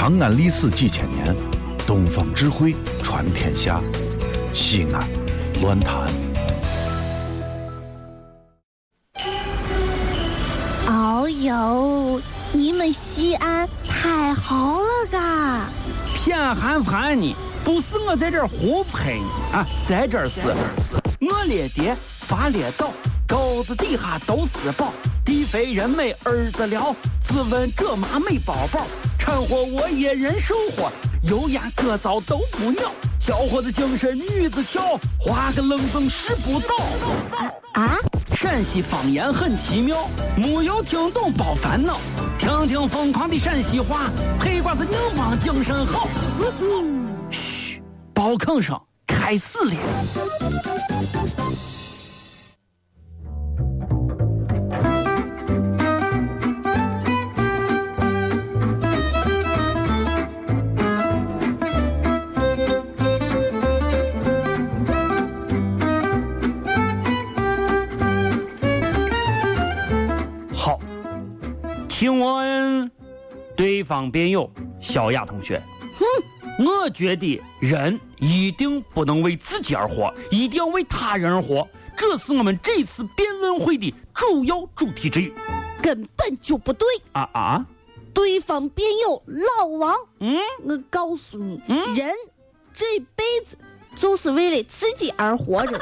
长安历史几千年，东方智慧传天下。西安，乱谈。哦呦，你们西安太好了嘎！偏寒寒你，不是我在这儿胡喷你啊，在这儿是，我列爹发列倒，沟子底下都是宝，地肥人美儿子了，自问这妈没宝宝，掺和我也人生活，油盐各灶都不尿，小伙子精神女子俏，画个愣风拾不到。啊！陕西方言很奇妙，没有听懂别烦恼，听听疯狂的陕西话，黑瓜子硬邦精神好。嘘，包坑声开始了。听闻对方辩友小雅同学，哼，我觉得人一定不能为自己而活，一定要为他人而活，这是我们这次辩论会的主要主题之一。根本就不对！啊啊，对方辩友老王，嗯，我告诉你，嗯人这辈子就是为了自己而活着。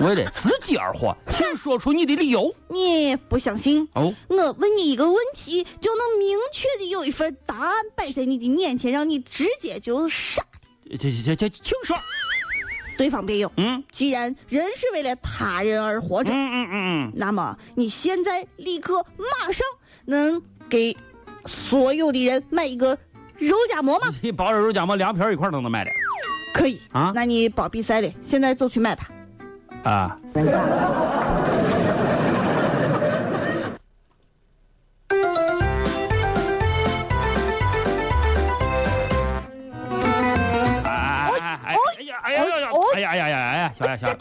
为了自己而活，请说出你的理由。你不相信？哦，我问你一个问题，就能明确的有一份答案摆在你的面前，让你直接就傻。这这这这，请说。对方辩友，嗯既然人是为了他人而活着，嗯嗯嗯嗯，那么你现在立刻马上能给所有的人买一个肉夹馍吗？你 包着肉夹馍凉皮一块儿都能买的可以啊那你包比赛了，现在就去买吧。啊。哎哎哎呀哎呀呀呀！哎呀呀呀哎呀！小雅小雅，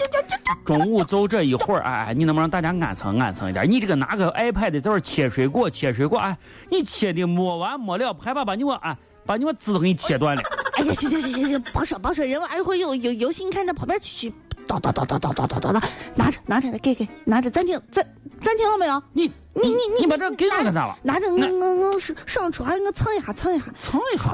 中午就这一会儿，哎哎，你能不能让大家安生安生一点？你这个拿个 iPad 在这儿切水果，切水果，哎，你切的没完没了，害怕把你我哎把你我枝都给你切断了。哎呀，行行行行行，甭说甭说，人玩一会儿有有游戏，你看在旁边去去叨叨叨叨叨叨叨叨叨，拿着拿着给给拿着暂停暂暂停了没有？你你你你把这给我干啥了？拿着我我我上上床我蹭一下蹭一下蹭一下。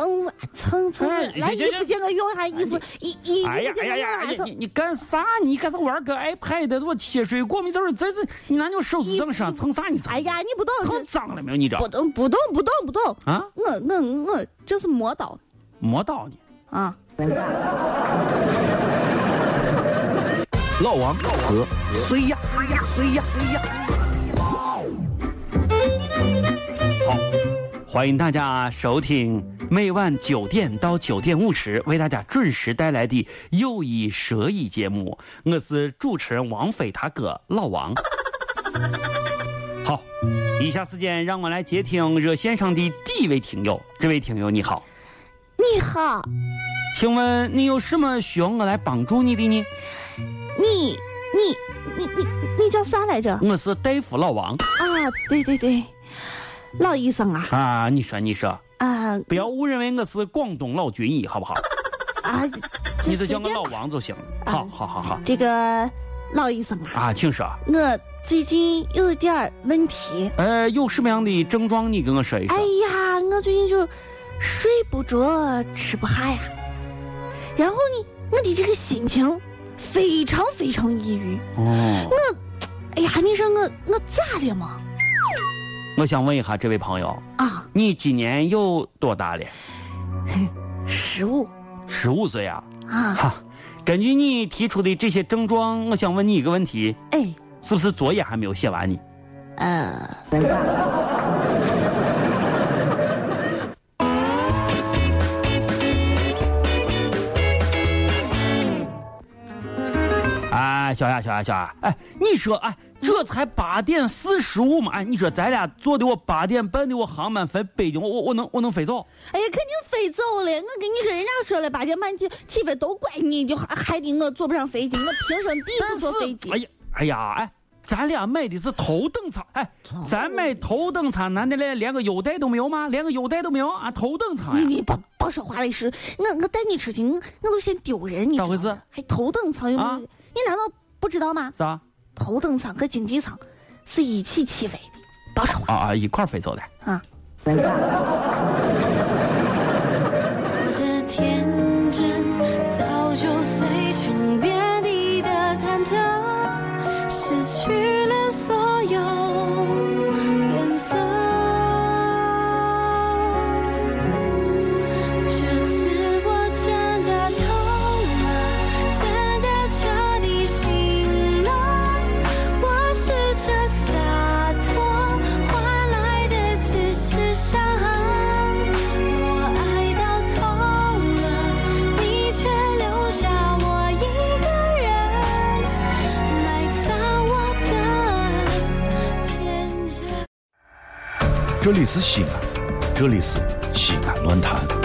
蹭啊蹭来衣服借我用一下衣服，衣衣服借我用一下蹭你。你干啥？你干啥玩个 iPad？我贴水果，你这这这，你拿你手指头上蹭啥？你蹭？哎呀，你不懂，蹭脏了没有？你这不懂不懂不懂不懂啊？我我我这是磨刀磨刀呢。啊！老王和谁呀？谁呀？谁呀？谁呀？好，欢迎大家收听每晚九点到九点五十为大家准时带来的又一蛇一节目。我是主持人王菲他哥老王。好，以下时间让我来接听热线上的第一位听友。这位听友你好，你好，请问你有什么需要我来帮助你的呢？你你你你你叫啥来着？我是大夫老王啊，对对对，老医生啊啊，你说你说，啊不要误认为我是广东老军医，好不好？啊！你就叫我老王就行。好好好好这个老医生啊，啊，请说。我最近有点儿问题。呃，有什么样的症状？你跟我说一说。哎呀，我最近就睡不着，吃不下呀。然后呢，我的这个心情非常非常抑郁。哦，我哎呀，你说我我咋了嘛？我想问一下这位朋友，啊，你今年有多大了？十五十五岁啊。啊，哈，根据你提出的这些症状，我想问你一个问题：哎，是不是作业还没有写完呢？呃，哎小雅小雅小雅哎你说哎这才八点四十五嘛哎你说咱俩坐的我八点半的我航班飞北京我我我能我能飞走？哎呀肯定飞走了我跟你说人家说了八点半起起飞都怪你就还害得我坐不上飞机我平生第一次坐飞机？哎呀哎呀哎咱俩买的是头等舱哎咱买头等舱难道连连个优待都没有吗？连个优待都没有？啊头等舱你你不不说话的事我我带你出去我都嫌丢人你咋回事？还头等舱有没有你难道不知道吗？啥？头等舱和经济舱是一起起飞的。到处。啊啊，一块飞走的。啊。等一下。这里是西安这里是西安论坛。